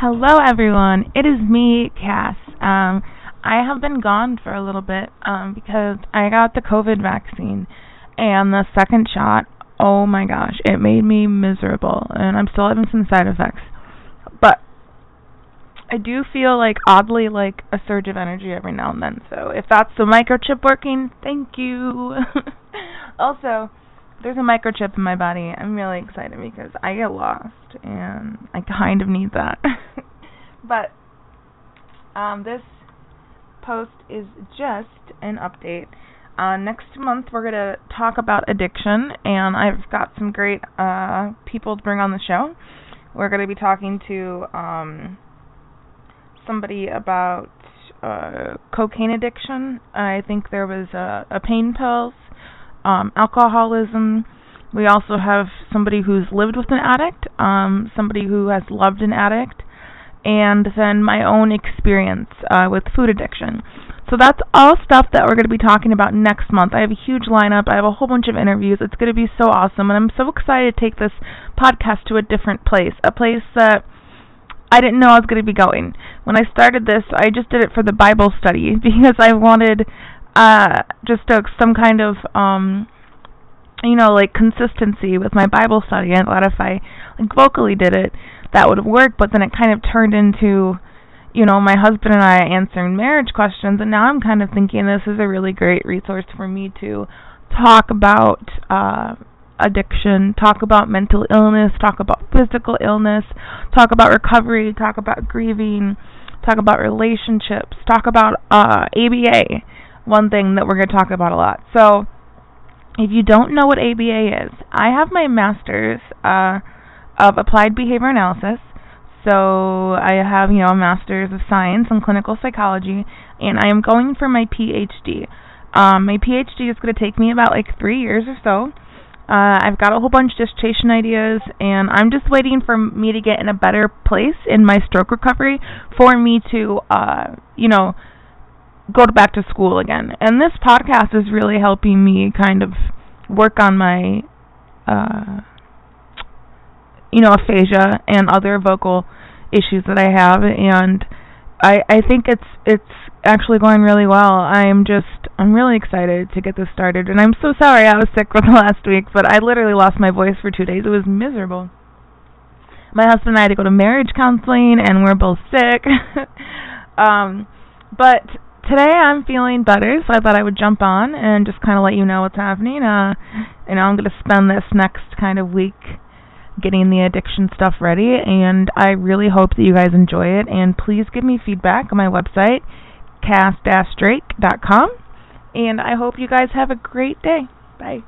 Hello, everyone. It is me, Cass. Um, I have been gone for a little bit um, because I got the COVID vaccine and the second shot. Oh my gosh, it made me miserable, and I'm still having some side effects. But I do feel like oddly like a surge of energy every now and then. So if that's the microchip working, thank you. also, there's a microchip in my body. I'm really excited because I get lost and I kind of need that. but um, this post is just an update. Uh, next month we're going to talk about addiction, and I've got some great uh, people to bring on the show. We're going to be talking to um, somebody about uh, cocaine addiction. I think there was a, a pain pills um, alcoholism. We also have somebody who's lived with an addict, um, somebody who has loved an addict, and then my own experience uh, with food addiction. So that's all stuff that we're going to be talking about next month. I have a huge lineup. I have a whole bunch of interviews. It's going to be so awesome, and I'm so excited to take this podcast to a different place, a place that I didn't know I was going to be going. When I started this, I just did it for the Bible study because I wanted uh just a, some kind of um you know like consistency with my bible study i thought if i like vocally did it that would work but then it kind of turned into you know my husband and i answering marriage questions and now i'm kind of thinking this is a really great resource for me to talk about uh addiction, talk about mental illness, talk about physical illness, talk about recovery, talk about grieving, talk about relationships, talk about uh ABA one thing that we're going to talk about a lot. So, if you don't know what ABA is, I have my master's uh, of applied behavior analysis. So I have, you know, a master's of science in clinical psychology, and I am going for my PhD. Um, my PhD is going to take me about like three years or so. Uh, I've got a whole bunch of dissertation ideas, and I'm just waiting for me to get in a better place in my stroke recovery for me to, uh, you know, go back to school again. And this podcast is really helping me kind of work on my uh you know, aphasia and other vocal issues that I have and I I think it's it's actually going really well. I'm just I'm really excited to get this started and I'm so sorry I was sick for the last week, but I literally lost my voice for 2 days. It was miserable. My husband and I had to go to marriage counseling and we're both sick. um but today I'm feeling better, so I thought I would jump on and just kind of let you know what's happening. Uh, you know, I'm going to spend this next kind of week getting the addiction stuff ready, and I really hope that you guys enjoy it. And please give me feedback on my website, cass-drake.com. And I hope you guys have a great day. Bye.